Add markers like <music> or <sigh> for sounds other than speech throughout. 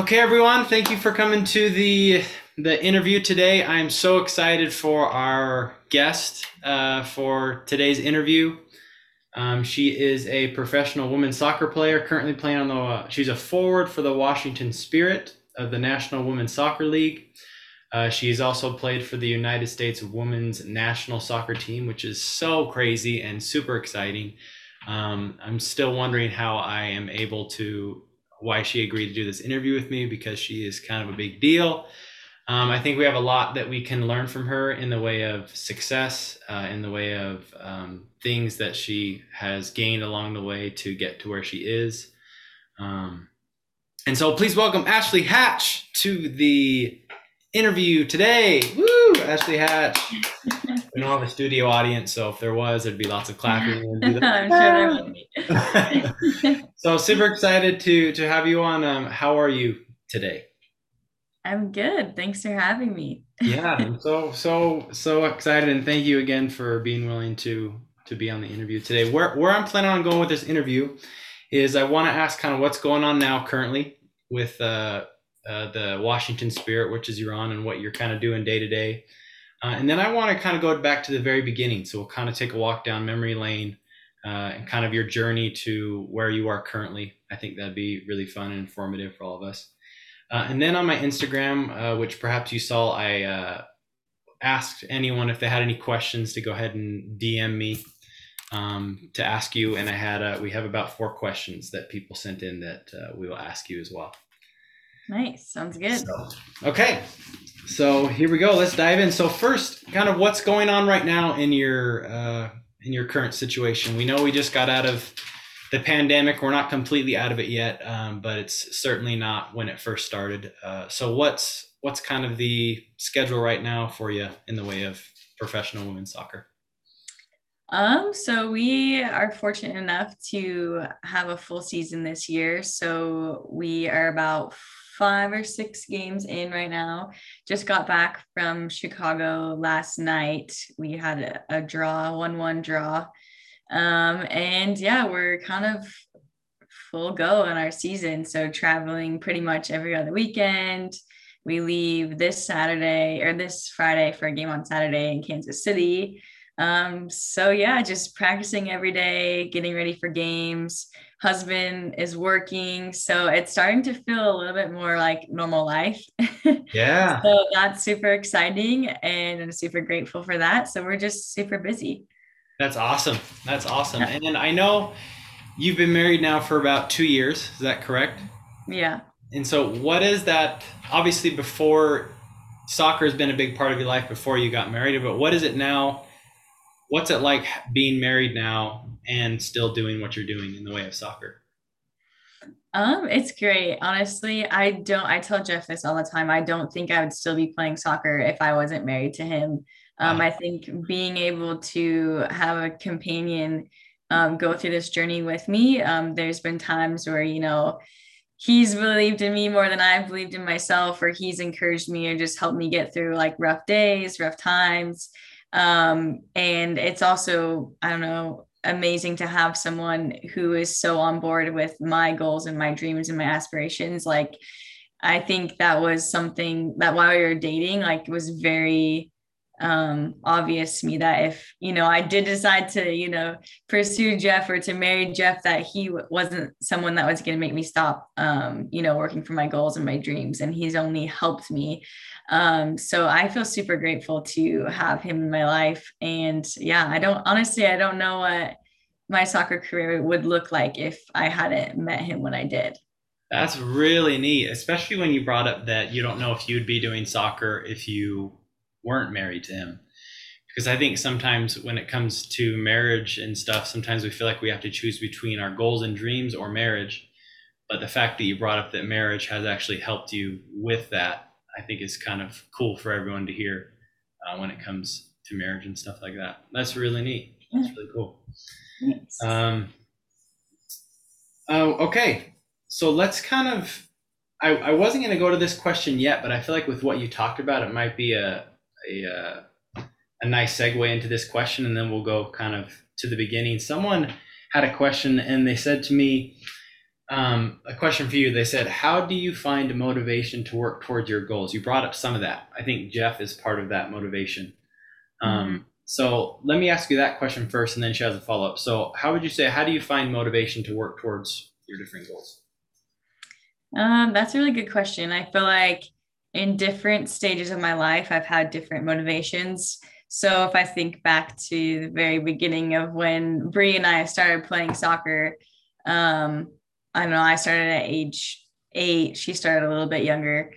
Okay, everyone, thank you for coming to the the interview today. I'm so excited for our guest uh, for today's interview. Um, she is a professional women's soccer player, currently playing on the. Uh, she's a forward for the Washington Spirit of the National Women's Soccer League. Uh, she's also played for the United States Women's National Soccer Team, which is so crazy and super exciting. Um, I'm still wondering how I am able to, why she agreed to do this interview with me because she is kind of a big deal. Um, I think we have a lot that we can learn from her in the way of success, uh, in the way of um, things that she has gained along the way to get to where she is. Um, and so please welcome Ashley Hatch to the interview today. Woo! Ashley Hatch. we don't have a studio audience, so if there was, there'd be lots of clapping. <laughs> I'm sure there will be. <laughs> so super excited to to have you on. Um, how are you today? I'm good. Thanks for having me. yeah, I'm <laughs> so so so excited, and thank you again for being willing to to be on the interview today. Where where I'm planning on going with this interview is I want to ask kind of what's going on now currently with uh, uh, the Washington Spirit, which is you're on, and what you're kind of doing day to day. Uh, and then I want to kind of go back to the very beginning. So we'll kind of take a walk down memory lane uh, and kind of your journey to where you are currently. I think that'd be really fun and informative for all of us. Uh, and then on my Instagram, uh, which perhaps you saw, I uh, asked anyone if they had any questions to go ahead and DM me um, to ask you. And I had we have about four questions that people sent in that we will ask you as well. Nice. Sounds good. So, okay. So here we go. Let's dive in. So first, kind of what's going on right now in your uh, in your current situation. We know we just got out of the pandemic. We're not completely out of it yet, um, but it's certainly not when it first started. Uh, so what's what's kind of the schedule right now for you in the way of professional women's soccer? Um, so we are fortunate enough to have a full season this year. So we are about five or six games in right now. Just got back from Chicago last night. We had a, a draw, one one draw. Um, and yeah, we're kind of full go in our season. So traveling pretty much every other weekend. We leave this Saturday or this Friday for a game on Saturday in Kansas City. Um, so yeah, just practicing every day, getting ready for games. Husband is working, so it's starting to feel a little bit more like normal life. <laughs> Yeah. so that's super exciting, and I'm super grateful for that. So we're just super busy. That's awesome. That's awesome. Yeah. And then I know you've been married now for about two years. Is that correct? Yeah. And so, what is that? Obviously, before soccer has been a big part of your life before you got married, but what is it now? what's it like being married now and still doing what you're doing in the way of soccer? Um, it's great. Honestly, I don't I tell Jeff this all the time. I don't think I would still be playing soccer if I wasn't married to him. Um, wow. I think being able to have a companion um, go through this journey with me. Um, there's been times where, you know, he's believed in me more than I've believed in myself, or he's encouraged me or just helped me get through like rough days, rough times. Um, and it's also, I don't know, amazing to have someone who is so on board with my goals and my dreams and my aspirations. Like, I think that was something that while we were dating, like, was very um, obvious to me that if you know I did decide to you know pursue Jeff or to marry Jeff, that he w- wasn't someone that was going to make me stop um, you know working for my goals and my dreams, and he's only helped me. Um, so I feel super grateful to have him in my life, and yeah, I don't honestly I don't know what my soccer career would look like if I hadn't met him when I did. That's really neat, especially when you brought up that you don't know if you'd be doing soccer if you weren't married to him. Because i think sometimes when it comes to marriage and stuff sometimes we feel like we have to choose between our goals and dreams or marriage. But the fact that you brought up that marriage has actually helped you with that i think is kind of cool for everyone to hear uh, when it comes to marriage and stuff like that. That's really neat. That's really cool. Um, oh okay. So let's kind of I, I wasn't going to go to this question yet but i feel like with what you talked about it might be a a uh, a nice segue into this question, and then we'll go kind of to the beginning. Someone had a question, and they said to me, um, a question for you. They said, How do you find motivation to work towards your goals? You brought up some of that. I think Jeff is part of that motivation. Um, mm-hmm. So let me ask you that question first, and then she has a follow up. So, how would you say, how do you find motivation to work towards your different goals? Um, that's a really good question. I feel like in different stages of my life, I've had different motivations. So if I think back to the very beginning of when Bree and I started playing soccer, um, I don't know, I started at age eight. She started a little bit younger.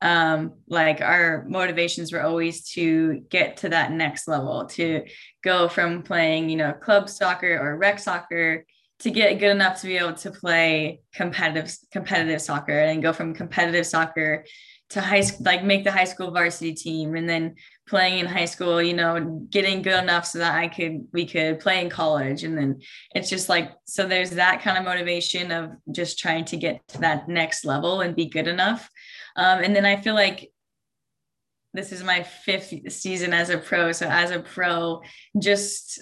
Um, like our motivations were always to get to that next level, to go from playing, you know, club soccer or rec soccer to get good enough to be able to play competitive competitive soccer and go from competitive soccer to high school like make the high school varsity team and then playing in high school you know getting good enough so that i could we could play in college and then it's just like so there's that kind of motivation of just trying to get to that next level and be good enough um, and then i feel like this is my fifth season as a pro so as a pro just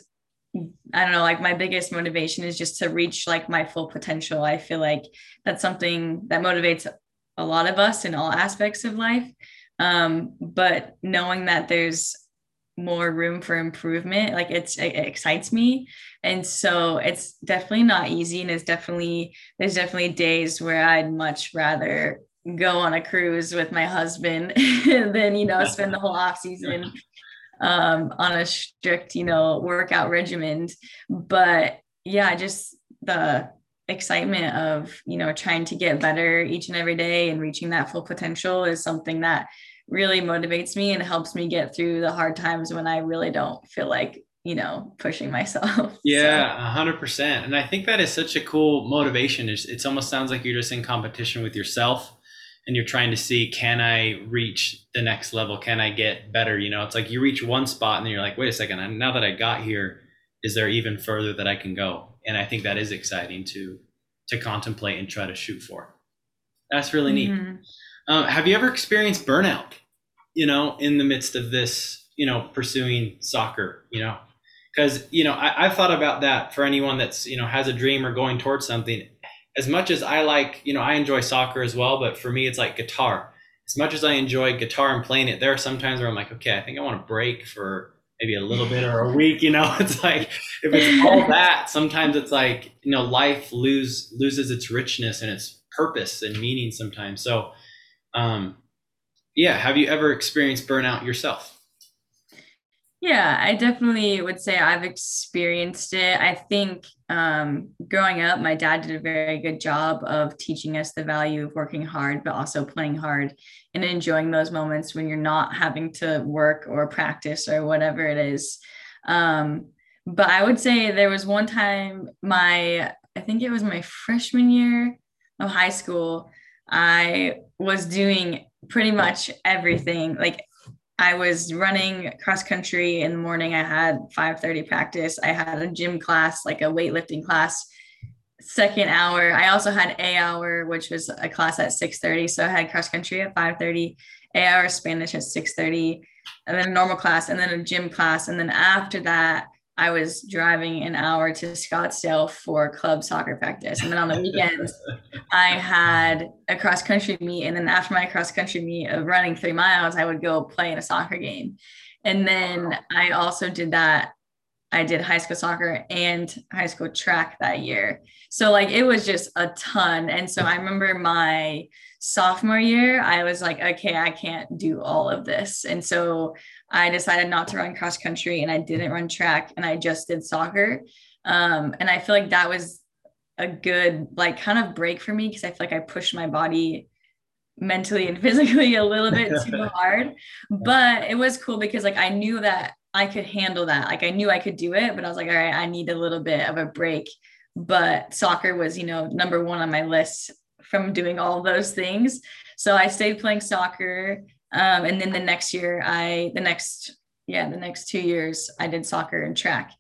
I don't know, like my biggest motivation is just to reach like my full potential. I feel like that's something that motivates a lot of us in all aspects of life. Um, but knowing that there's more room for improvement, like it's it excites me. And so it's definitely not easy. And it's definitely there's definitely days where I'd much rather go on a cruise with my husband <laughs> than, you know, spend the whole off season um, on a strict, you know, workout regimen. But yeah, just the excitement of, you know, trying to get better each and every day and reaching that full potential is something that really motivates me and helps me get through the hard times when I really don't feel like you know pushing myself. <laughs> Yeah a hundred percent. And i think that is such a cool motivation. It's, it's almost sounds like you're just in competition with yourself and you're trying to see can i reach the next level? Can i get better? You know it's like you reach one spot and then you're like wait a second now that i got here is there even further that i can go? And i think that is exciting to to contemplate and try to shoot for. That's really neat. Mm-hmm. Um, have you ever experienced burnout you know in the midst of this you know pursuing soccer you know because you know I, i've thought about that for anyone that's you know has a dream or going towards something as much as I like, you know, I enjoy soccer as well, but for me, it's like guitar. As much as I enjoy guitar and playing it, there are some times where I'm like, okay, I think I want to break for maybe a little bit or a week. You know, <laughs> it's like if it's all <laughs> that, sometimes it's like you know, life lose loses its richness and its purpose and meaning sometimes. So, um, yeah, have you ever experienced burnout yourself? Yeah, I definitely would say I've experienced it. I think um, growing up, my dad did a very good job of teaching us the value of working hard, but also playing hard and enjoying those moments when you're not having to work or practice or whatever it is. Um, but I would say there was one time, my, I think it was my freshman year of high school, I was doing pretty much everything. Like I was running cross country in the morning. I had 5:30 practice. I had a gym class, like a weightlifting class. Second hour, I also had A hour, which was a class at 6:30. So I had cross country at 5:30, A hour Spanish at 6:30, and then a normal class, and then a gym class, and then after that, I was driving an hour to Scottsdale for club soccer practice. And then on the weekends, <laughs> I had a cross country meet. And then after my cross country meet of running three miles, I would go play in a soccer game. And then I also did that. I did high school soccer and high school track that year. So, like, it was just a ton. And so I remember my sophomore year, I was like, okay, I can't do all of this. And so I decided not to run cross country and I didn't run track and I just did soccer. Um, and I feel like that was a good, like, kind of break for me because I feel like I pushed my body mentally and <laughs> physically a little bit too <laughs> hard. But it was cool because, like, I knew that I could handle that. Like, I knew I could do it, but I was like, all right, I need a little bit of a break. But soccer was, you know, number one on my list from doing all those things. So I stayed playing soccer. Um, and then the next year, I, the next, yeah, the next two years, I did soccer and track.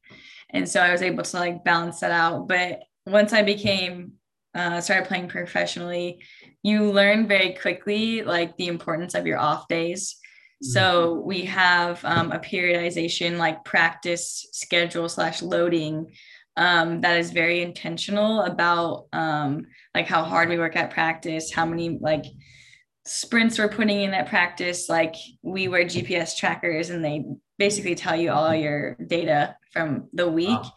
And so I was able to like balance that out. But once I became, uh, started playing professionally, you learn very quickly like the importance of your off days. So mm-hmm. we have um, a periodization like practice schedule slash loading um, that is very intentional about um, like how hard we work at practice, how many like sprints we're putting in at practice. Like we wear GPS trackers and they basically tell you all your data from the week. Wow.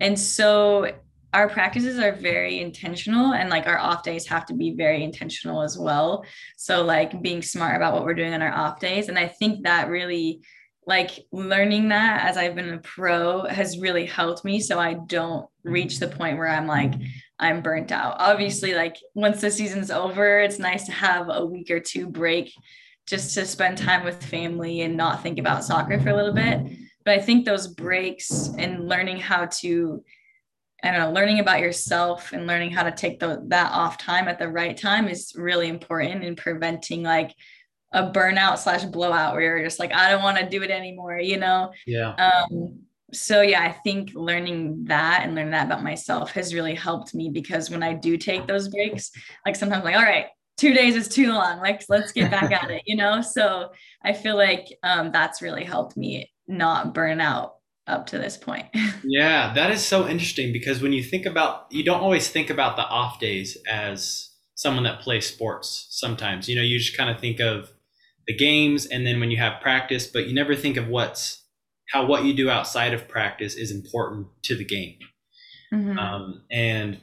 And so our practices are very intentional and like our off days have to be very intentional as well. So like being smart about what we're doing on our off days. And I think that really like learning that as I've been a pro has really helped me so I don't reach mm-hmm. the point where I'm like I'm burnt out. Obviously like once the season's over it's nice to have a week or two break just to spend time with family and not think about soccer for a little bit. But I think those breaks and learning how to I don't know, learning about yourself and learning how to take the, that off time at the right time is really important in preventing like a burnout slash blowout where you're just like, I don't want to do it anymore, you know? Yeah. Um, so yeah, I think learning that and learning that about myself has really helped me because when I do take those breaks, like sometimes I'm like, all right, two days is too long. Like, let's get back at it, you know? So I feel like um, that's really helped me not burn out up to this point. <laughs> yeah, that is so interesting because when you think about, you don't always think about the off days as someone that plays sports sometimes. You know, you just kind of think of the games and then when you have practice, but you never think of what's how what you do outside of practice is important to the game. Mm-hmm. Um, and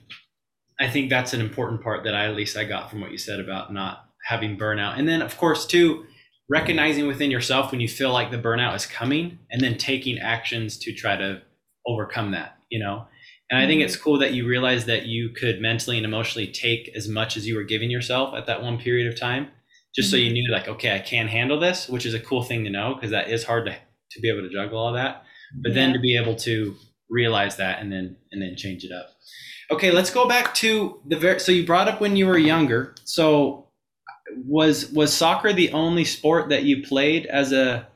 I think that's an important part that I at least I got from what you said about not having burnout. And then of course too, recognizing within yourself when you feel like the burnout is coming and then taking actions to try to overcome that, you know. And I think it's mm-hmm. cool that you realize that you could mentally and emotionally take as much as you were giving yourself at that one period of time just mm-hmm. so you knew like okay i can handle this which is a cool thing to know because that is hard to, to be able to juggle all that but yeah. then to be able to realize that and then and then change it up okay let's go back to the very so you brought up when you were younger so was was soccer the only sport that you played as a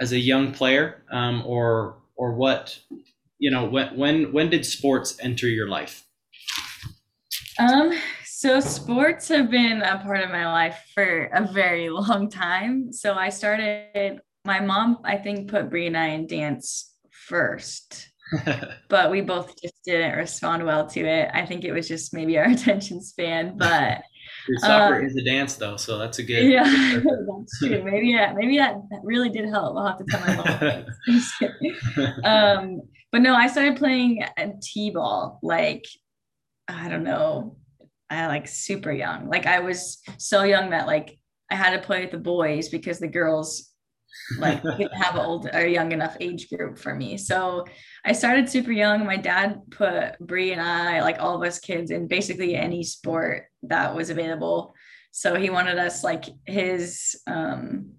as a young player um, or or what you know when when when did sports enter your life um so, sports have been a part of my life for a very <laughs> long time. So, I started, my mom, I think, put Brie and I in dance first, <laughs> but we both just didn't respond well to it. I think it was just maybe our <laughs> attention span, but. Your soccer um, is a dance though, so that's a good. Yeah, <laughs> that's true. Maybe yeah, maybe that, that really did help. I'll have to tell my mom. um, but no, I started playing t-ball like I don't know, I like super young. Like I was so young that like I had to play with the boys because the girls like have an old or young enough age group for me. So I started super young. My dad put Brie and I, like all of us kids, in basically any sport that was available. So he wanted us like his um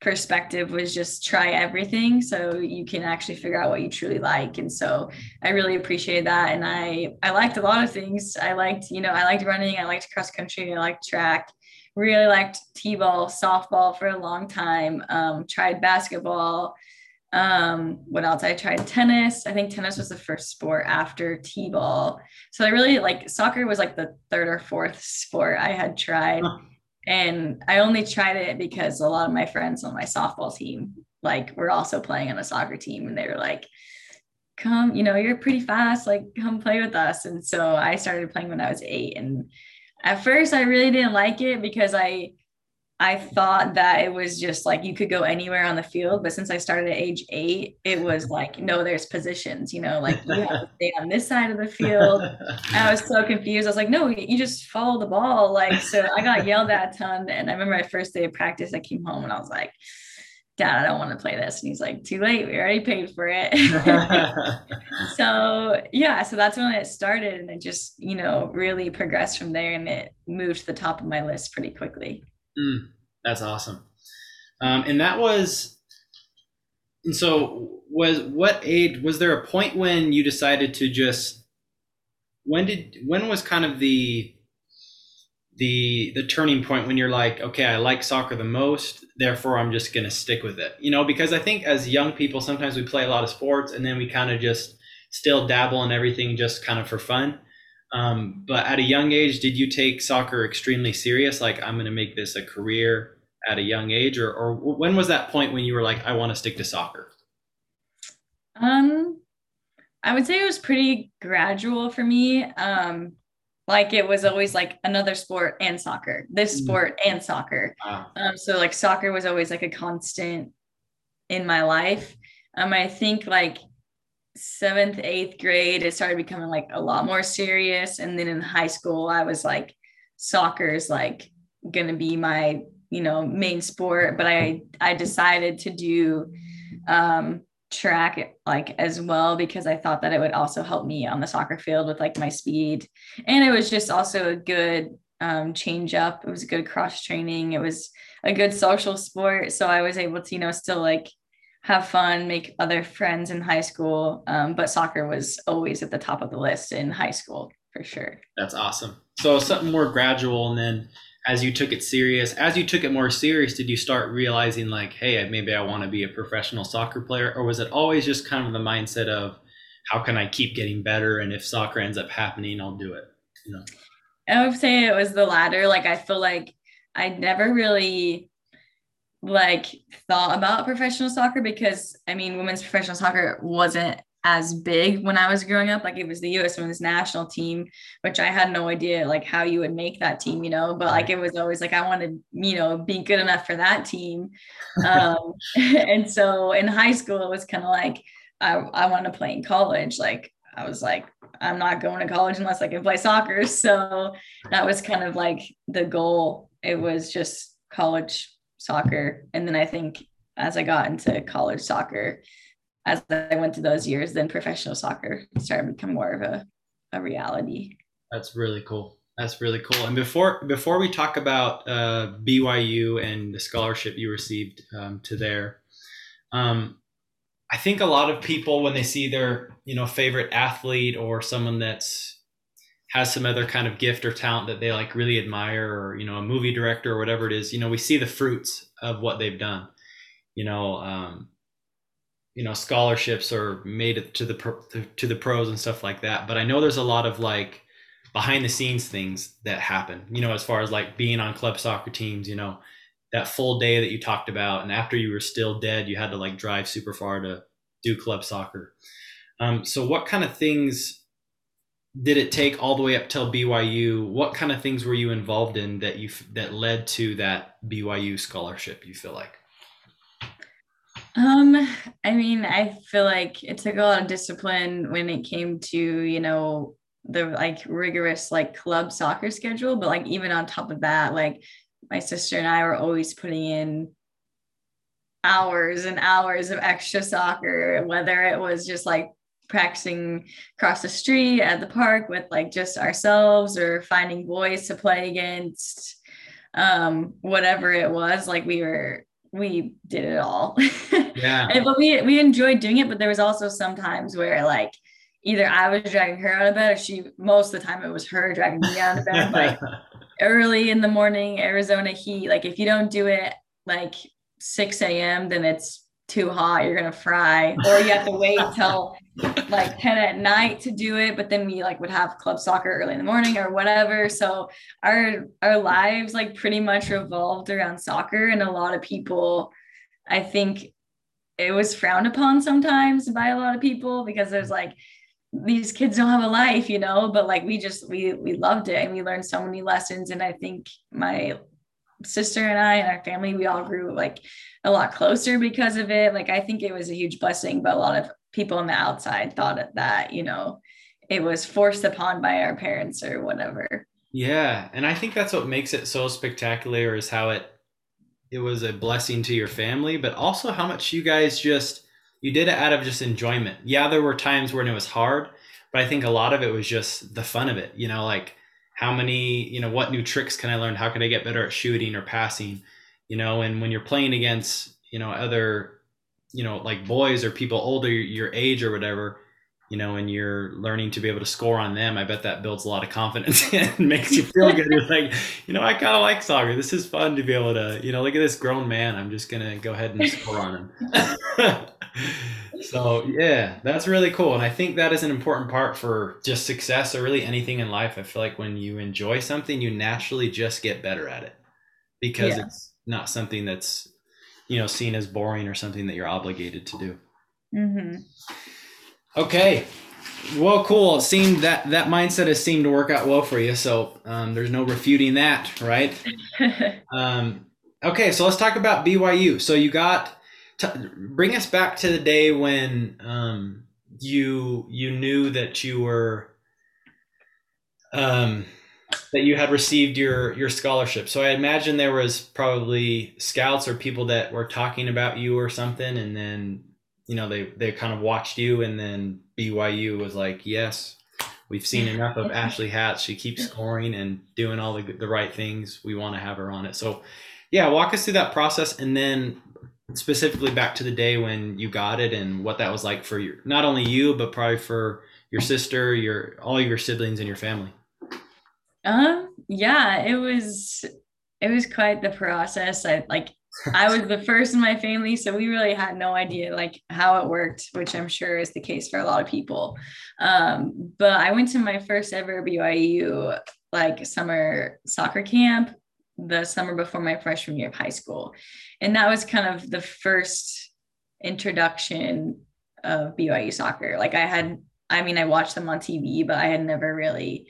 perspective was just try everything so you can actually figure out what you truly like and so i really appreciated that and i i liked a lot of things i liked you know i liked running i liked cross country i liked track really liked t-ball softball for a long time um, tried basketball um, what else? I tried tennis. I think tennis was the first sport after t-ball. So i really like soccer was like the third or fourth sport i had tried. And I only tried it because a lot of my friends on my softball team like were also playing on a soccer team. And they were like, come, you know, you're pretty fast, like come play with us. And so I started playing when I was eight. And at first I really didn't like it because I I thought that it was just like you could go anywhere on the field, but since I started at age eight, it was like no, there's positions. You know, like you have to stay on this side of the field. I was so confused. I was like, no, you just follow the ball. Like so, I got yelled at a ton. And I remember my first day of practice, I came home and I was like, Dad, I don't want to play this. And he's like, too late. We already paid for it. <laughs> <laughs> so yeah, so that's when it started, and it just you know really progressed from there, and it moved to the top of my list pretty quickly. Mm, that's awesome. Um, and that was, and so was what age was there a point when you decided to just when did when was kind of the the the turning point when you're like okay i like soccer the most therefore i'm just going to stick with it you know because i think as young people sometimes we play a lot of sports and then we kind of just still dabble in everything just kind of for fun um, but at a young age, did you take soccer extremely serious? Like, I'm going to make this a career at a young age, or, or when was that point when you were like, I want to stick to soccer? Um, I would say it was pretty gradual for me. Um, like it was always like another sport and soccer, this mm. sport and soccer. Wow. Um, so like soccer was always like a constant in my life. Um, I think like seventh, eighth grade, it started becoming like a lot more serious. And then in high school, I was like, soccer is like gonna be my, you know, main sport. But I I decided to do um track like as well because I thought that it would also help me on the soccer field with like my speed. And it was just also a good um, change up. It was good cross training. It was a good social sport. So I was able to, you know, still like have fun, make other friends in high school. Um, but soccer was always at the top of the list in high school for sure. That's awesome. So something more gradual. And then as you took it serious, as you took it more serious, did you start realizing like, hey, maybe I want to be a professional soccer player? Or was it always just kind of the mindset of how can I keep getting better? And if soccer ends up happening, I'll do it. You know? I would say it was the latter. Like I feel like I never really like thought about professional soccer because I mean women's professional soccer wasn't as big when I was growing up. Like it was the US women's national team, which I had no idea like how you would make that team, you know, but like it was always like I wanted, you know, be good enough for that team. <laughs> Um, <laughs> and so in high school, it was kind of like I, I want to play in college. Like I was like, I'm not going to college unless I can play soccer. <laughs> So that was kind of like the goal. It was just college soccer. And then I think as I got into college soccer, as I went through those years, then professional soccer started to become more of a, a reality. That's really cool. That's really cool. And before before we talk about uh, BYU and the scholarship you received um, to there, um, I think a lot of people when they see their you know favorite athlete or someone that's has some other kind of gift or talent that they like really admire or you know a movie director or whatever it is you know we see the fruits of what they've done you know um, you know scholarships or made it to the to the pros and stuff like that. But i know there's a lot of like behind the scenes things that happen you know as far as like being on club soccer teams you know that full day that you talked about. And after you were still dead you had to like drive super far to do club soccer. Um, so what kind of things did it take all the way up till byu what kind of things were you involved in that you that led to that byu scholarship you feel like um, I mean, I feel like it took a lot of discipline when it came to, you know, the like rigorous like club soccer schedule, but like even on top of that, like my sister and I were always putting in hours and hours of extra soccer, whether it was just like practicing across the street at the park with like just ourselves or finding boys to play against um whatever it was like we were we did it all. Yeah. <laughs> and, but we we enjoyed doing it, but there was also some times where like either I was dragging her out of bed or she most of the time it was her dragging me out of bed. like <laughs> early in the morning, Arizona heat. Like if you don't do it like 6 a.m., then it's too hot, you're gonna fry, or you have to wait <laughs> till like 10 at night to do it. But then we like would have club soccer early in the morning or whatever. So our our lives like pretty much revolved around soccer, and a lot of people, I think, it was frowned upon sometimes by a lot of people because there's like these kids don't have a life, you know, but like we just we we loved it and we learned so many lessons. And I think my sister and I and our family, we all grew like a lot closer because of it. Like I think it was a huge blessing, but a lot of people on the outside thought that, you know, it was forced upon by our parents or whatever. Yeah, and I think that's what makes it so spectacular is how it it was a blessing to your family, but also how much you guys just you did it out of just enjoyment. Yeah, there were times when it was hard, but I think a lot of it was just the fun of it. You know, like how many, you know, what new tricks can I learn? How can I get better at shooting or passing? you know and when you're playing against you know other you know like boys or people older your age or whatever you know and you're learning to be able to score on them i bet that builds a lot of confidence <laughs> and makes you feel good. You're like you know i kind of like soccer. This is fun to be able to you know look at this grown man. I'm just gonna go ahead and score on him. <laughs> So yeah that's really cool. And i think that is an important part for just success or really anything in life. I feel like when you enjoy something you naturally just get better at it because yeah. it's not something that's you know seen as boring or something that you're obligated to do mm-hmm. okay well, cool. It seemed that that mindset has seemed to work out well for you. So um, there's no refuting that, right? <laughs> um, okay, so let's talk about BYU. So you got t- bring us back to the day when um, you you knew that you were um, that you had received your your scholarship. So I imagine there was probably scouts or people that were talking about you or something, and then you know they they kind of watched you, and then BYU was like, yes, we've seen <laughs> enough of Ashley Hatch. She keeps scoring and doing all the the right things. We want to have her on it. So yeah, walk us through that process, and then specifically back to the day when you got it and what that was like for you, not only you but probably for your sister, your all your siblings and your family. Um, yeah, it was it was quite the process. I like I was the first in my family, so we really had no idea like how it worked, which I'm sure is the case for a lot of people. Um, but I went to my first ever BYU like summer soccer camp the summer before my freshman year of high school. And that was kind of the first introduction of BYU soccer. Like I had I mean I watched them on TV, but I had never really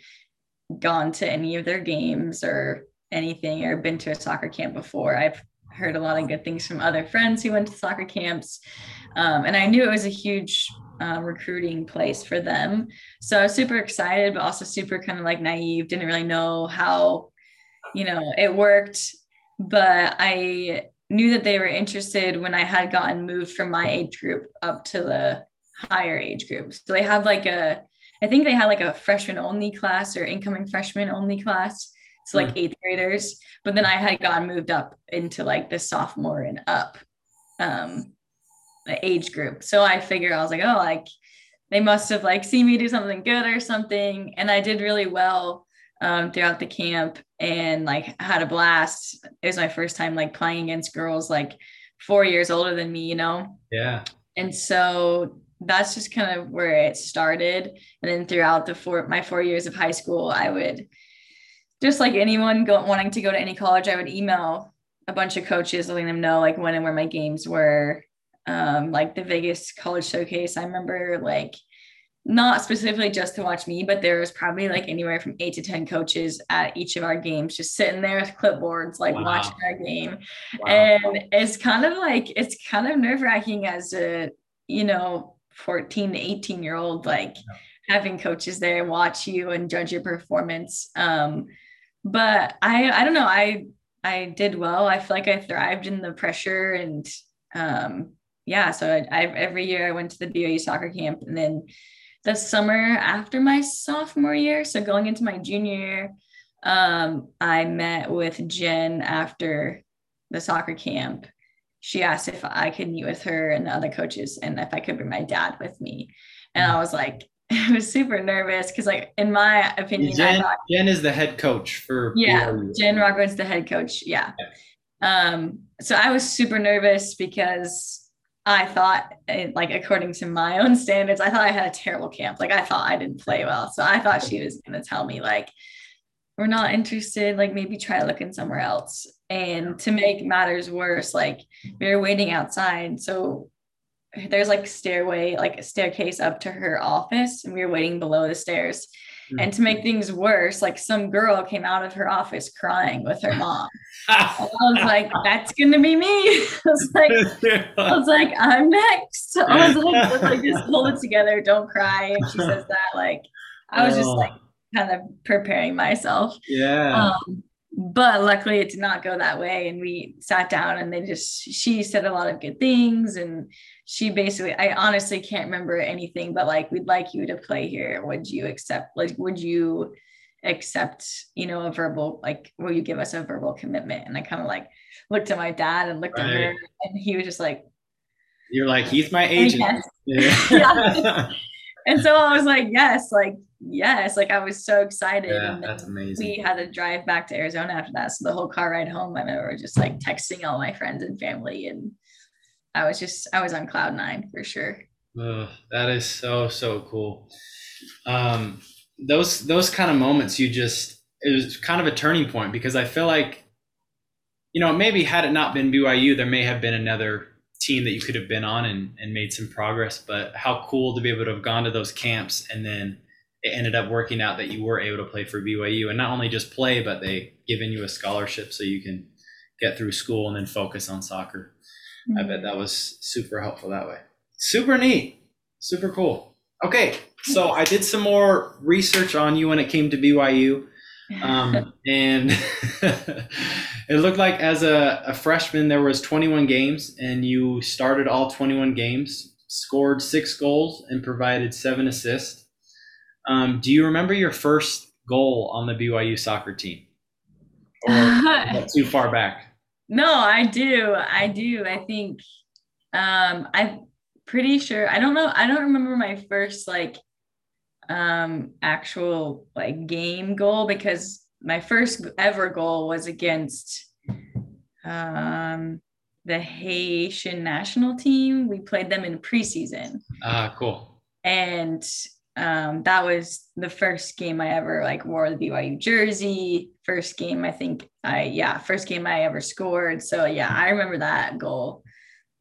gone to any of their games or anything or been to a soccer camp before. I've heard a lot of good things from other friends who went to soccer camps. Um, and I knew it was a huge uh, recruiting place for them. So I was super excited, but also super kind of like naive, didn't really know how, you know, it worked. But I knew that they were interested when I had gotten moved from my age group up to the higher age group. So they have like a I think they had like a freshman only class or incoming freshman only class. So like mm. eighth graders. But then I had gotten moved up into like the sophomore and up um age group. So I figured I was like, oh, like they must have like seen me do something good or something. And I did really well um, throughout the camp and like had a blast. It was my first time like playing against girls like four years older than me, you know? Yeah. And so that's just kind of where it started. And then throughout the four my four years of high school, I would just like anyone go, wanting to go to any college, I would email a bunch of coaches letting them know like when and where my games were. Um, like the Vegas college showcase, I remember like not specifically just to watch me, but there was probably like anywhere from eight to 10 coaches at each of our games, just sitting there with clipboards, like wow. watching our game. Wow. And it's kind of like, it's kind of nerve wracking as a, you know, 14 to 18 year old like yeah. having coaches there watch you and judge your performance. Um but i i don't know. I i did well. I feel like i thrived in the pressure and um yeah so I, I every year i went to the BYU soccer camp and then the summer after my sophomore year so going into my junior year um i met with jen after the soccer camp she asked if I could meet with her and the other coaches and if I could bring my dad with me. And I was like, <laughs> I was super nervous because, like, in my opinion, Jen, thought, Jen is the head coach for yeah, BYU. Jen Rockwood's the head coach. Yeah. yeah. Um, so I was super nervous because I thought, eh, like, according to my own standards, I thought I had a terrible camp. Like, I thought I didn't play well. So I thought she was going to tell me, like, we're not interested, like, maybe try looking somewhere else. And to make matters worse, like we were waiting outside. So there's like stairway, like a staircase up to her office, and we were waiting below the stairs. Mm-hmm. And to make things worse, like some girl came out of her office crying with her mom. <laughs> I was like, that's gonna be me. <laughs> I was like, I was like, I'm next. I was like, like just hold it together, don't cry. And she says that, like, I was just oh. like kind of preparing myself. Yeah. Um, but luckily it did not go that way and we sat down and they just she said a lot of good things and she basically i honestly can't remember anything but like we'd like you to play here would you accept like would you accept you know a verbal like will you give us a verbal commitment and i kind of like looked at my dad and looked right. at her and he was just like you're like he's my agent yes. <laughs> <laughs> yeah. and so i was like yes like yes, like I was so excited. Yeah, that's amazing. We had to drive back to Arizona after that. So the whole car ride home, I remember just like texting all my friends and family. And I was just, I was on cloud nine for sure. Oh, that is so, so cool. Um, those, those kind of moments you just, it was kind of a turning point because I feel like, you know, maybe had it not been BYU, there may have been another team that you could have been on and, and made some progress. But how cool to be able to have gone to those camps and then it ended up working out that you were able to play for BYU and not only just play, but they given you a scholarship so you can get through school and then focus on soccer. Mm-hmm. I bet that was super helpful that way. Super neat. Super cool. Okay. So I did some more research on you when it came to BYU. <laughs> Um, and <laughs> it looked like as a, a freshman there was 21 games and you started all 21 games scored six goals and provided seven assists um, do you remember your first goal on the byu soccer team or <laughs> too far back no i do i do i think um, i'm pretty sure i don't know i don't remember my first like um actual like game goal because my first ever goal was against um the Haitian national team. We played them in preseason. Ah, cool. And um, that was the first game I ever like wore the BYU jersey. First game I think I yeah, first game I ever scored. So yeah, I remember that goal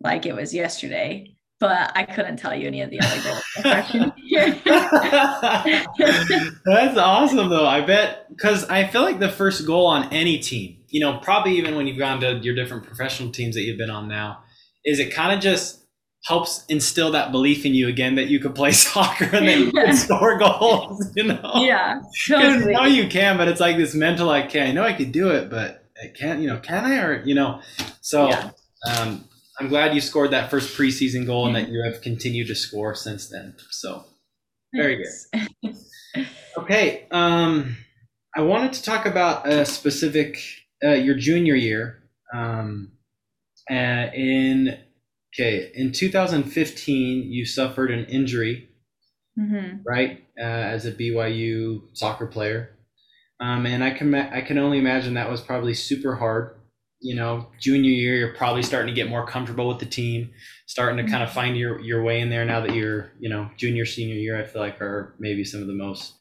like it was yesterday but I couldn't tell you any of the other goals. <laughs> That's awesome, though. I bet because I feel like the first goal on any team, you know, probably even when you've gone to your different professional teams that you've been on now, is it kind of just helps instill that belief in you again that you could play <laughs> soccer and that you <laughs> can score goals. You know, yeah, <laughs> totally. know you can, but it's like this mental like, okay, I know I could do it, but I can't. You know, can I? Or you know, so. Yeah. Um, I'm glad you scored that first preseason goal and that you have continued to score since then. So very good. okay. Um, I wanted to talk about a specific uh, your junior year. Um, uh, in okay, in 2015, you suffered an injury, mm-hmm. right? Uh, as a BYU soccer player, um, and I can I can only imagine that was probably super hard you know, junior year, you're probably starting to get more comfortable with the team, starting to kind of find your, your way in there now that you're, you know, junior, senior year, I feel like are maybe some of the most,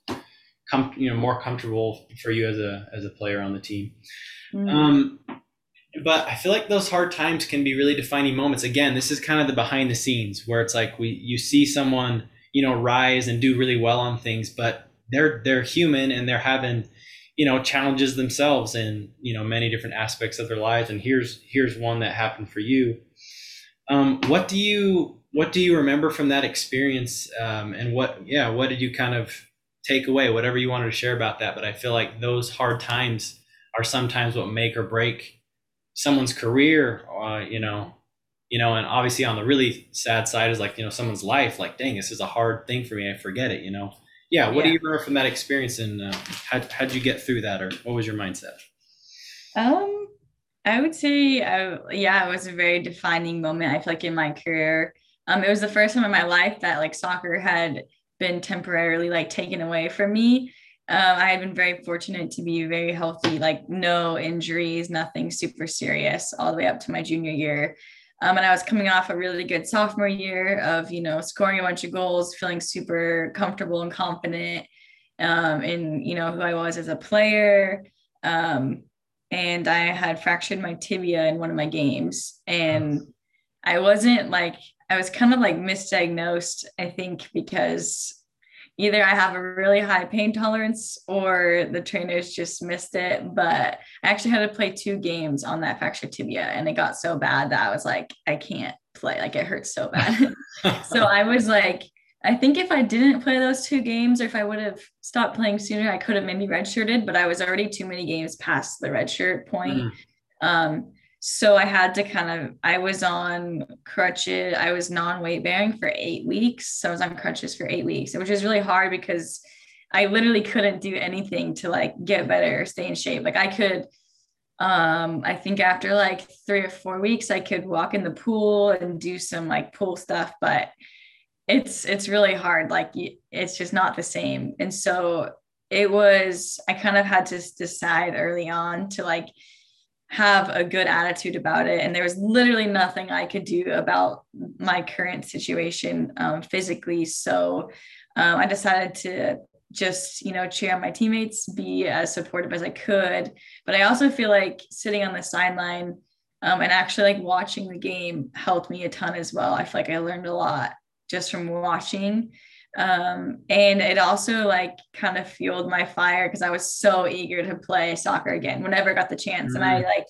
com- you know, more comfortable for you as a, as a player on the team. Mm-hmm. Um, but I feel like those hard times can be really defining moments. Again, this is kind of the behind the scenes where it's like we, you see someone, you know, rise and do really well on things, but they're, they're human and they're having, you know challenges themselves in you know many different aspects of their lives. And here's here's one that happened for you. Um, what do you what do you remember from that experience? Um, and what yeah what did you kind of take away? Whatever you wanted to share about that but i feel like those hard times are sometimes what make or break someone's career uh, you know you know and obviously on the really sad side is like you know someone's life like dang this is a hard thing for me i forget it you know? Yeah what yeah. do you remember from that experience and uh, how, how'd you get through that or what was your mindset? Um i would say uh, yeah it was a very defining moment i feel like in my career. Um it was the first time in my life that like soccer had been temporarily like taken away from me um, I had been very fortunate to be very healthy, like no injuries, nothing super serious, all the way up to my junior year. Um, and I was coming off a really good sophomore year of, you know, scoring a bunch of goals, feeling super comfortable and confident um, in, you know, who I was as a player. Um, and I had fractured my tibia in one of my games. And I wasn't like, I was kind of like misdiagnosed, I think, because either I have a really high pain tolerance or the trainers just missed it. But I actually had to play two games on that fractured tibia and it got so bad that I was like, I can't play. Like it hurts so bad. <laughs> so I was like, I think if I didn't play those two games or if I would have stopped playing sooner, I could have maybe redshirted, but I was already too many games past the redshirt point. Mm. Um, so I had to kind of, I was on crutches, I was non weight bearing for eight weeks. So I was on crutches for eight weeks, which is really hard because I literally couldn't do anything to like get better or stay in shape. Like I could, um, I think after like three or four weeks, I could walk in the pool and do some like pool stuff, but it's, it's really hard. Like it's just not the same. And so it was, I kind of had to decide early on to like, have a good attitude about it. And there was literally nothing I could do about my current situation um, physically. So um, I decided to just, you know, cheer on my teammates, be as supportive as I could. But I also feel like sitting on the sideline, Um, and actually, like watching the game helped me a ton as well. I feel like I learned a lot just from watching. Um, and it also like kind of fueled my fire because I was so eager to play soccer again whenever I got the chance. Mm-hmm. And I mm. like,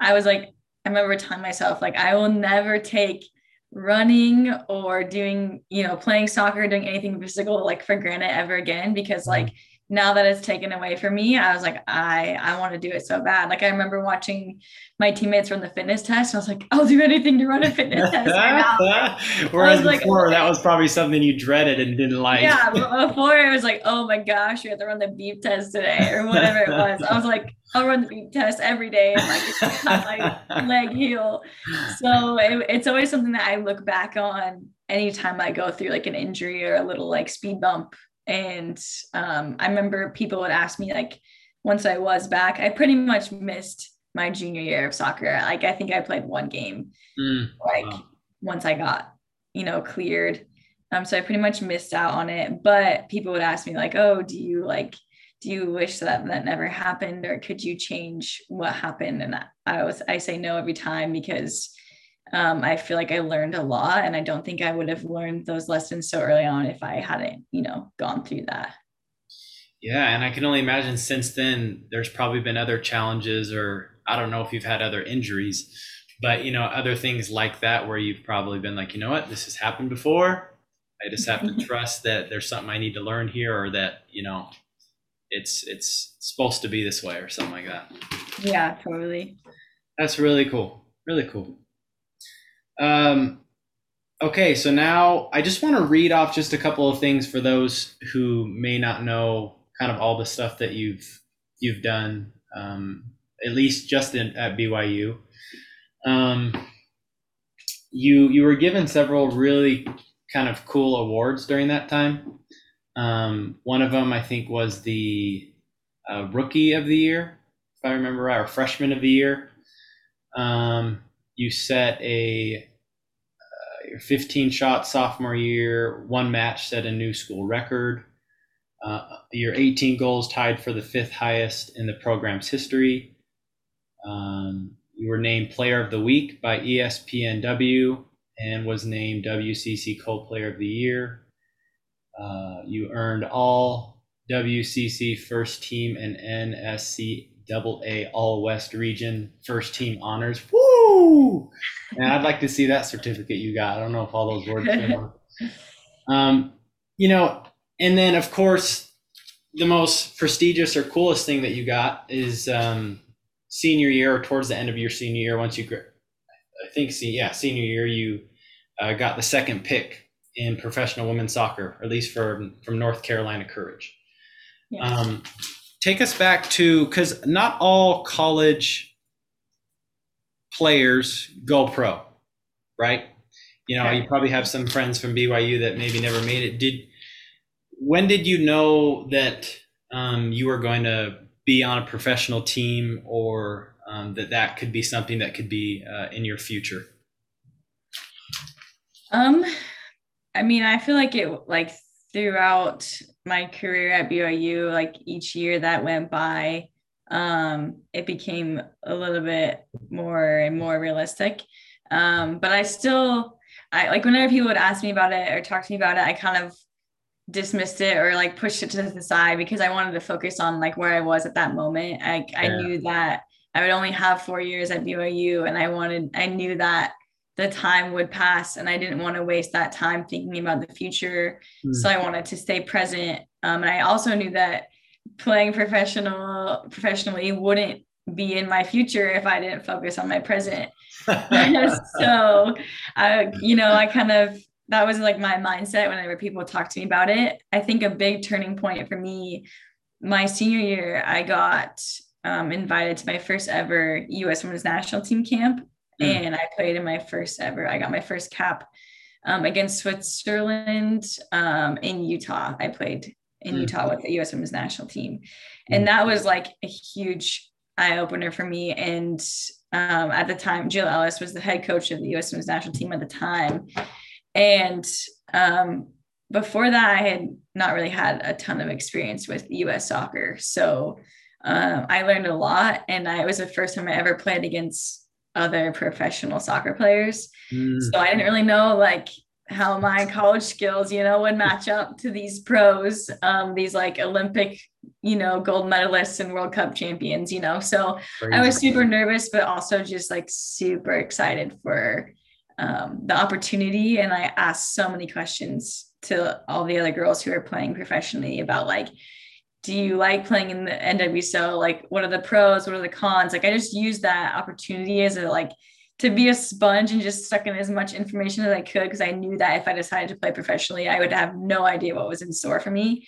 I was like, I remember telling myself, like, I will never take running or doing, you know, playing soccer, doing anything physical like for granted ever again because like now that it's taken away from me, I was like, I I want to do it so bad. Like I remember watching my teammates run the fitness test. I was like, I'll do anything to run a fitness test. Right <laughs> Whereas before, like, that was probably something you dreaded and didn't like. Yeah, <laughs> before it was like, oh my gosh, you have to run the beep test today or whatever it was. I was like, I'll run the beep test every day and like my <laughs> leg heal. So it, it's always something that I look back on anytime I go through like an injury or a little like speed bump and um, I remember people would ask me like once I was back, I pretty much missed my junior year of soccer. Like I think I played one game mm, like wow. once I got, you know, cleared. Um, so I pretty much missed out on it. But people would ask me like, oh, do you like do you wish that that never happened or could you change what happened and i was i say no every time because um, I feel like I learned a lot, and I don't think I would have learned those lessons so early on if I hadn't, you know, gone through that. Yeah, and I can only imagine since then there's probably been other challenges, or I don't know if you've had other injuries, but you know, other things like that where you've probably been like, you know what, this has happened before. I just have to <laughs> trust that there's something I need to learn here, or that you know, it's it's supposed to be this way, or something like that. Yeah, totally. That's really cool. Really cool. Um, okay, so now I just want to read off just a couple of things for those who may not know kind of all the stuff that you've you've done, um, at least just in, at BYU. Um, you you were given several really kind of cool awards during that time. Um, one of them I think was the uh, Rookie of the Year, if I remember right, or Freshman of the Year. Um, you set a 15 shots sophomore year, one match set a new school record. Uh, your 18 goals tied for the fifth highest in the program's history. Um, you were named Player of the Week by ESPNW and was named WCC Co Player of the Year. Uh, you earned all WCC First Team and NSC Double A All West Region First Team honors. Woo! And I'd like to see that certificate you got. I don't know if all those words. <laughs> um, you know, and then of course, the most prestigious or coolest thing that you got is um, senior year or towards the end of your senior year. Once you, I think, see, yeah, senior year, you uh, got the second pick in professional women's soccer, at least from from North Carolina Courage. Yes. Um, take us back to because not all college players go pro, right? You know, you probably have some friends from BYU that maybe never made it. Did when did you know that um, you were going to be on a professional team, or um, that that could be something that could be uh, in your future? Um, I mean, I feel like it like throughout my career at BYU, like each year that went by, um, it became a little bit more and more realistic. Um, but I still, I like whenever people would ask me about it or talk to me about it, I kind of dismissed it or like pushed it to the side because I wanted to focus on like where I was at that moment. I, yeah. I knew that I would only have four years at BYU and I wanted, I knew that the time would pass and I didn't want to waste that time thinking about the future. Mm. So I wanted to stay present. Um, and I also knew that playing professional professionally wouldn't be in my future if I didn't focus on my present. <laughs> so I, you know, I kind of that was like my mindset whenever people talk to me about it. I think a big turning point for me, my senior year, I got um, invited to my first ever U.S. Women's National Team camp. And I played in my first ever. I got my first cap um, against Switzerland um, in Utah. I played in mm. Utah with the U.S. Women's National Team, and mm. that was like a huge eye opener for me. And um, at the time, Jill Ellis was the head coach of the U.S. Women's National Team at the time, and um, before that, I had not really had a ton of experience with U.S. soccer, so um, I learned a lot, and I, it was the first time I ever played against other professional soccer players. Mm. So I didn't really know like how my college skills, you know, would match up to these pros, um, these like Olympic, you know, gold medalists and World Cup champions, you know. So. I was super nervous, but also just like super excited for um, the opportunity. And I asked so many questions to all the other girls who are playing professionally about like, do you like playing in the NWSL? Like, what are the pros? What are the cons? Like, I just used that opportunity as a like to be a sponge and just suck in as much information as I could because I knew that if I decided to play professionally, I would have no idea what was in store for me.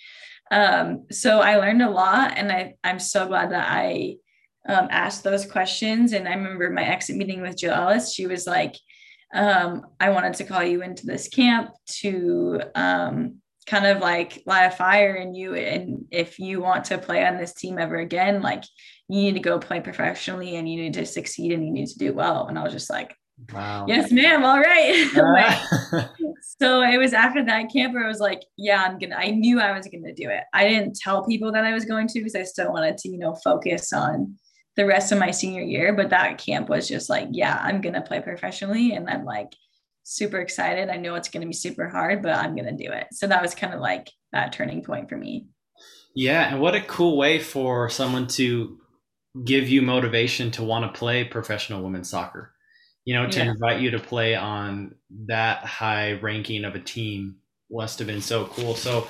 Um, so I learned a lot, and I I'm so glad that I um, asked those questions. And I remember my exit meeting with Jill Ellis. She was like, um, "I wanted to call you into this camp to." Kind of like light a fire in you and if you want to play on this team ever again like you need to go play professionally and you need to succeed and you need to do well. And i was just like wow. Yes ma'am all right. <laughs> Ah. so it was after that camp where i was like yeah i'm gonna i knew i was gonna do it. I didn't tell people that i was going to because i still wanted to you know focus on the rest of my senior year. But that camp was just like yeah i'm gonna play professionally and i'm like super excited. I know it's going to be super hard, but I'm going to do it. So that was kind of like that turning point for me. yeah, and what a cool way for someone to give you motivation to want to play professional women's soccer. You know, to Yeah. invite you to play on that high ranking of a team must have been so cool. So,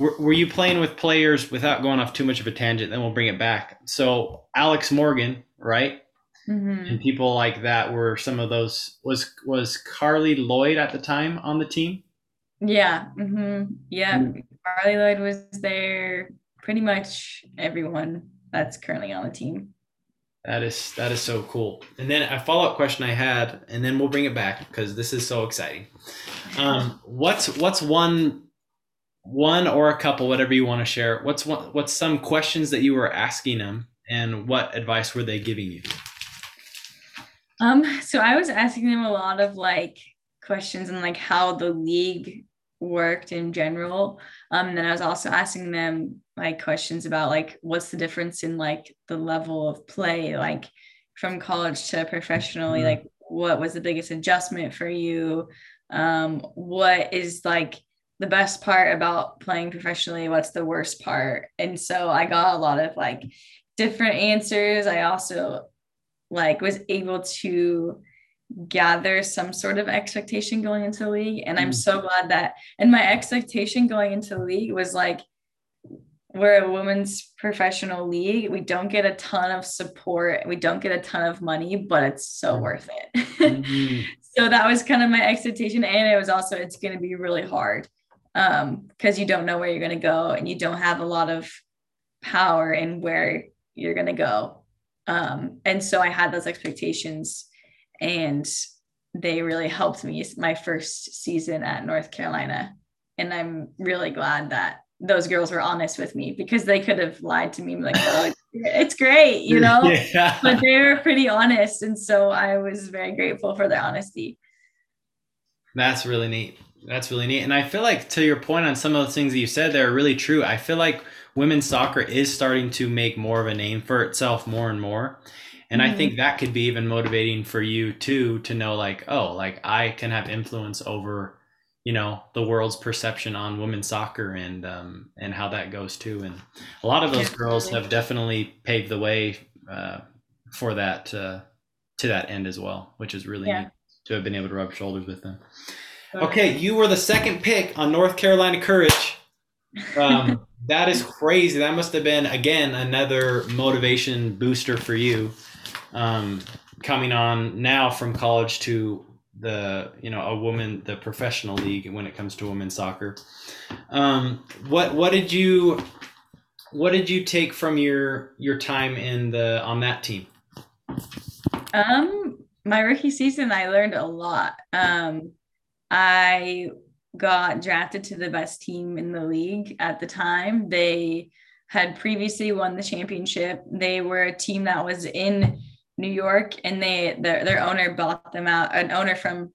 were, were you playing with players without going off too much of a tangent? Then we'll bring it back. So, Alex Morgan, right? Mhm. and people like that were some of those was was carli lloyd at the time on the team Yeah. hmm Yeah. Mm. Carli Lloyd was there. Pretty much everyone that's currently on the team. that is that is so cool and then a follow-up question i had and then we'll bring it back because this is so exciting um, what's what's one one or a couple whatever you want to share what's one what's some questions that you were asking them and what advice were they giving you Um, so I was asking them a lot of like questions and like how the league worked in general. Um, and then I was also asking them like questions about like what's the difference in like the level of play, like from college to professionally, Mhm. like what was the biggest adjustment for you? Um, what is like the best part about playing professionally? What's the worst part? And so I got a lot of like different answers. I also like was able to gather some sort of expectation going into the league and i'm Mm. so glad that and my expectation going into the league was like we're a women's professional league we don't get a ton of support we don't get a ton of money but it's so Mm. worth it Mhm. <laughs> so that was kind of my expectation and it was also it's going to be really hard um because you don't know where you're going to go and you don't have a lot of power in where you're going to go um and so i had those expectations and they really helped me my first season at north carolina. And i'm really glad that those girls were honest with me because they could have lied to me like <laughs> oh it's great you know? Yeah. But they were pretty honest and so i was very grateful for their honesty. That's really neat. That's really neat. And I feel like to your point on some of the things that you said, they're really true. I feel like women's soccer is starting to make more of a name for itself more and more. And I Mhm. think that could be even motivating for you too to know like, oh, like I can have influence over, you know, the world's perception on women's soccer and um and how that goes too. And a lot of those girls have definitely paved the way uh, for that uh, to that end as well, which is really Yeah. neat to have been able to rub shoulders with them. Okay, you were the second pick on North Carolina Courage. Um, <laughs> that is crazy. That must have been again another motivation booster for you, um, coming on now from college to the you know a woman the professional league when it comes to women's soccer. Um, what what did you what did you take from your your time in the on that team? Um, my rookie season, I learned a lot. Um, I got drafted to the best team in the league at the time. They had previously won the championship. They were a team that was in New York, and they their their owner bought them out. An owner from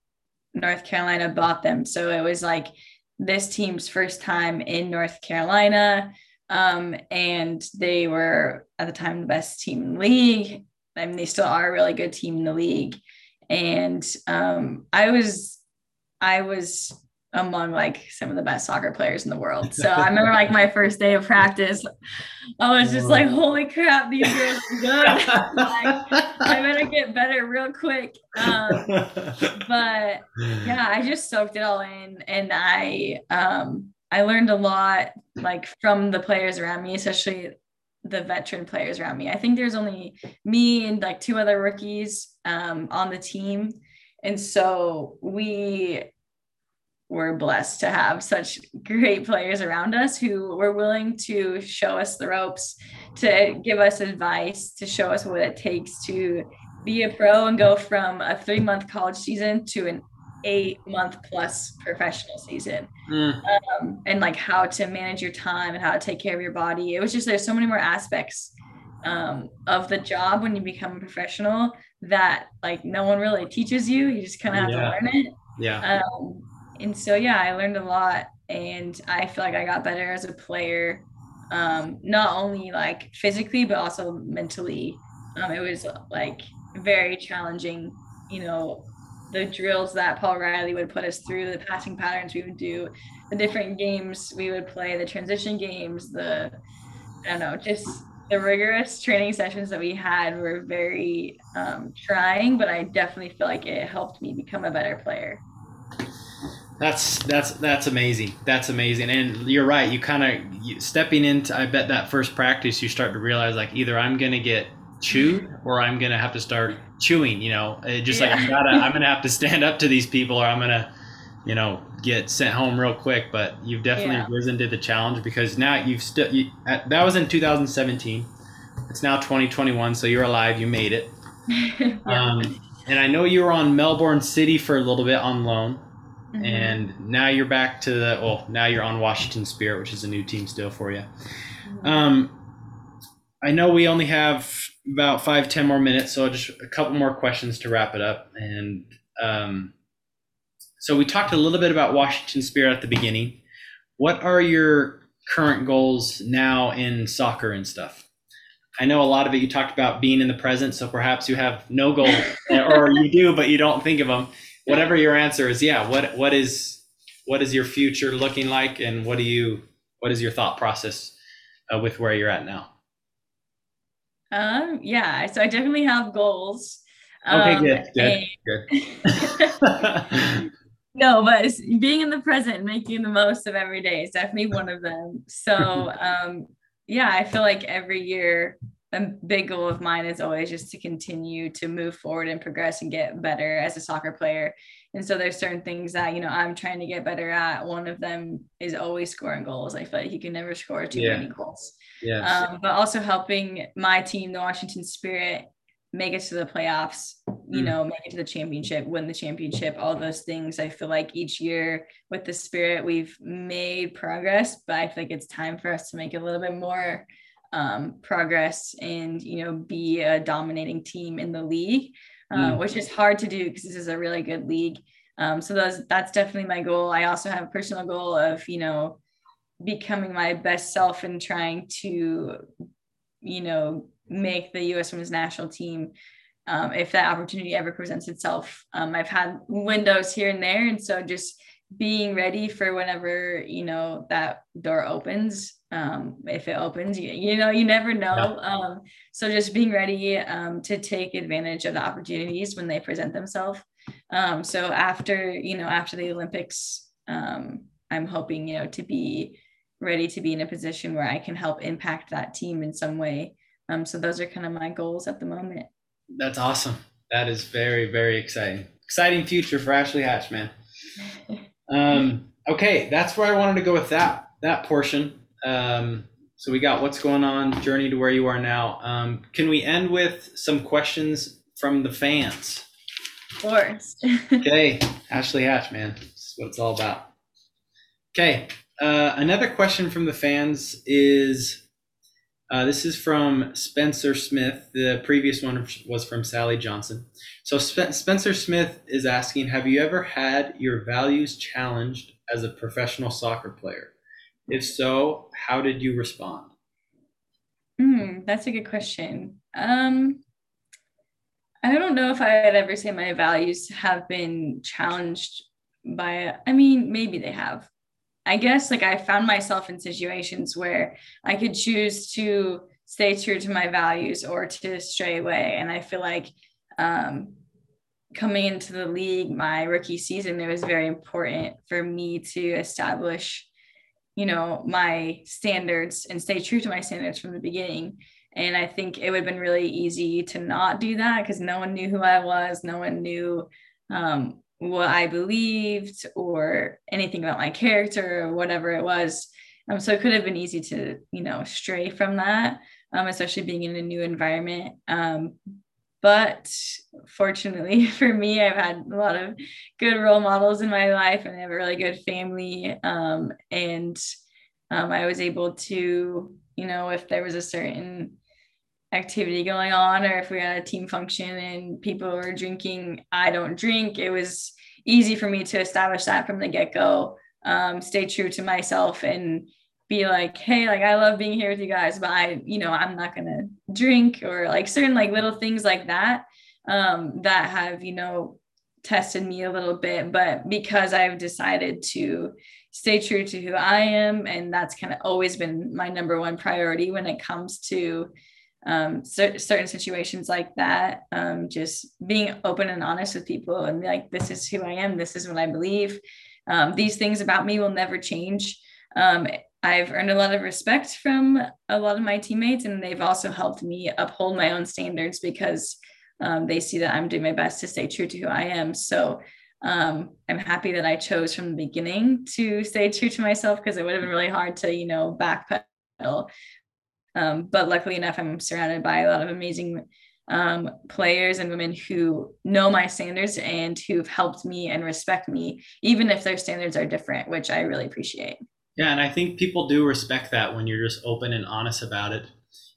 North Carolina bought them, so it was like this team's first time in North Carolina. Um, and they were at the time the best team in the league I mean, they still are a really good team in the league. And um, I was, I was among like some of the best soccer players in the world. So <laughs> I remember like my first day of practice, I was just like, holy crap, these girls are good. <laughs> like, I better get better real quick. Um, but yeah, I just soaked it all in and I um I learned a lot like from the players around me, especially the veteran players around me. I think there's only me and like two other rookies um, on the team. And so we were blessed to have such great players around us who were willing to show us the ropes, to give us advice, to show us what it takes to be a pro and go from a three month college season to an eight month plus professional season mm. um, and like how to manage your time and how to take care of your body. It was just there's so many more aspects um, of the job when you become a professional that like no one really teaches you. You just kind of have yeah. to learn it. Yeah. Um, and so yeah i learned a lot and i feel like i got better as a player um, not only like physically but also mentally um, it was like very challenging you know the drills that paul riley would put us through the passing patterns we would do the different games we would play the transition games the i don't know just the rigorous training sessions that we had were very um, trying but i definitely feel like it helped me become a better player that's that's that's amazing. That's amazing, and you're right. You kind of stepping into. I bet that first practice, you start to realize like either I'm gonna get chewed or I'm gonna have to start chewing. You know, it just yeah. like I'm gotta I'm gonna have to stand up to these people or I'm gonna, you know, get sent home real quick. But you've definitely yeah. risen to the challenge because now you've still you, that was in 2017. It's now 2021, so you're alive. You made it. <laughs> yeah. um, and I know you were on Melbourne City for a little bit on loan. Mm-hmm. And now you're back to the well, now you're on Washington Spirit, which is a new team still for you. Mm-hmm. Um, I know we only have about five, ten more minutes, so just a couple more questions to wrap it up. And um, so we talked a little bit about Washington Spirit at the beginning. What are your current goals now in soccer and stuff? I know a lot of it you talked about being in the present, so perhaps you have no goals, <laughs> or you do, but you don't think of them whatever your answer is, yeah. What what is what is your future looking like, and what do you what is your thought process uh, with where you're at now? Um. Yeah. So I definitely have goals. Okay. Um, good. Good. good. <laughs> <laughs> no, but being in the present, and making the most of every day is definitely one of them. So, <laughs> um, yeah, I feel like every year a big goal of mine is always just to continue to move forward and progress and get better as a soccer player. And so there's certain things that, you know, I'm trying to get better at. One of them is always scoring goals. I feel like you can never score too yeah. many goals. Yeah. Um, but also helping my team, the Washington Spirit, make it to the playoffs, you mm. know, make it to the championship, win the championship, all those things. I feel like each year with the Spirit, we've made progress, but I feel like it's time for us to make a little bit more um, progress and you know be a dominating team in the league, uh, mm. which is hard to do because this is a really good league. Um, so those that's definitely my goal. I also have a personal goal of you know becoming my best self and trying to you know make the U.S. Women's National Team. Um, if that opportunity ever presents itself, um, I've had windows here and there, and so just being ready for whenever you know that door opens um, if it opens you, you know you never know yeah. um, so just being ready um, to take advantage of the opportunities when they present themselves um, so after you know after the olympics um, i'm hoping you know to be ready to be in a position where i can help impact that team in some way um, so those are kind of my goals at the moment that's awesome that is very very exciting exciting future for ashley hatch man <laughs> um, okay that's where i wanted to go with that that portion um, so we got what's going on, journey to where you are now. Um, can we end with some questions from the fans? Of course. <laughs> okay, Ashley Hatch, man, this is what it's all about. Okay, uh, another question from the fans is. Uh, this is from Spencer Smith. The previous one was from Sally Johnson. So Sp- Spencer Smith is asking, have you ever had your values challenged as a professional soccer player? If so, how did you respond? Mm, that's a good question. Um, I don't know if I would ever say my values have been challenged by, I mean, maybe they have. I guess like I found myself in situations where I could choose to stay true to my values or to stray away. And I feel like um, coming into the league, my rookie season, it was very important for me to establish, you know, my standards and stay true to my standards from the beginning. And I think it would have been really easy to not do that because no one knew who I was. No one knew um, what I believed or anything about my character or whatever it was. Um, so it could have been easy to, you know, stray from that, um, especially being in a new environment. Um, but fortunately <laughs> for me, I've had a lot of good role models in my life and I have a really good family. Um, and um, I was able to, you know, if there was a certain activity going on or if we had a team function and people were drinking i don't drink it was easy for me to establish that from the get-go um, stay true to myself and be like hey like i love being here with you guys but i you know i'm not gonna drink or like certain like little things like that um, that have you know tested me a little bit. But because i've decided to stay true to who i am and that's kind of always been my number one priority when it comes to um, certain situations like that. Um, just being open and honest with people and like, this is who I am. This is what I believe. Um, these things about me will never change. Um, I've earned a lot of respect from a lot of my teammates, and they've also helped me uphold my own standards because um, they see that I'm doing my best to stay true to who I am. So um, I'm happy that I chose from the beginning to stay true to myself because it would have been really hard to, you know, backpedal um, but luckily enough, I'm surrounded by a lot of amazing um, players and women who know my standards and who've helped me and respect me, even if their standards are different, which I really appreciate. Yeah, and I think people do respect that when you're just open and honest about it.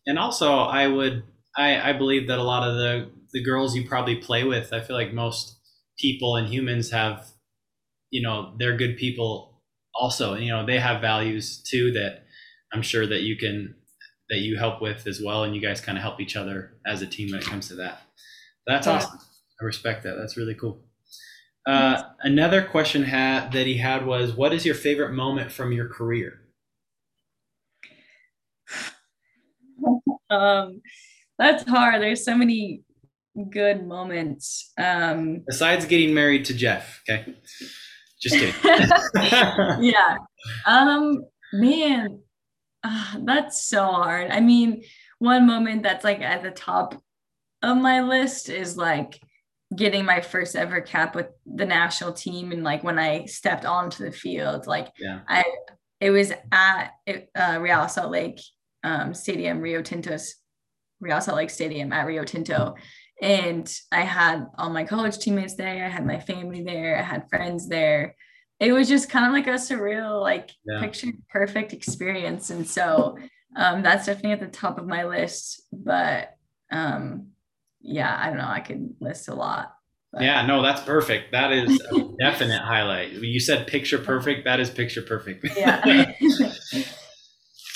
And also, I would, I, I believe that a lot of the the girls you probably play with, I feel like most people and humans have, you know, they're good people also, and you know, they have values too that I'm sure that you can that you help with as well, and you guys kind of help each other as a team when it comes to that. That's yeah. awesome. I respect that. That's really cool. Uh, another question had, that he had was, "What is your favorite moment from your career?" um, that's hard. There's so many good moments. Um, Besides getting married to Jeff, okay. Just kidding. <laughs> yeah. Um, man, uh, that's so hard. I mean, one moment that's like at the top of my list is like getting my first ever cap with the national team and like when I stepped onto the field, like yeah. I it was at uh, Real Salt Lake um, Stadium, Rio Tinto's Real Salt Lake Stadium at Rio Tinto. And I had all my college teammates there. I had my family there. I had friends there it was just kind of like a surreal, like yeah. picture perfect experience. And so um, that's definitely at the top of my list. But um, yeah, I don't know. I could list a lot. But. Yeah, no, that's perfect. That is a <laughs> definite highlight. You said picture perfect. That is picture perfect. <laughs> Yeah. <laughs>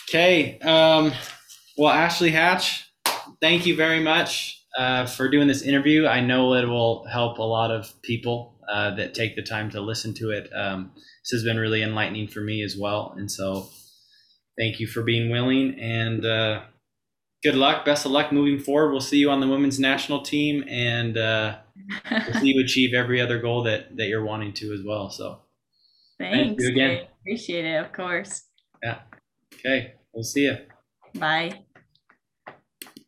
okay. Um, well, Ashley Hatch, thank you very much uh, for doing this interview. I know it will help a lot of people uh, that take the time to listen to it. Um, this has been really enlightening for me as well. And so thank you for being willing and uh, good luck. Best of luck moving forward. We'll see you on the women's national team and uh, we'll see you <laughs> achieve every other goal that, that you're wanting to as well. So thanks thank you again. Appreciate it. Of course. Yeah. Okay. We'll see you. Bye.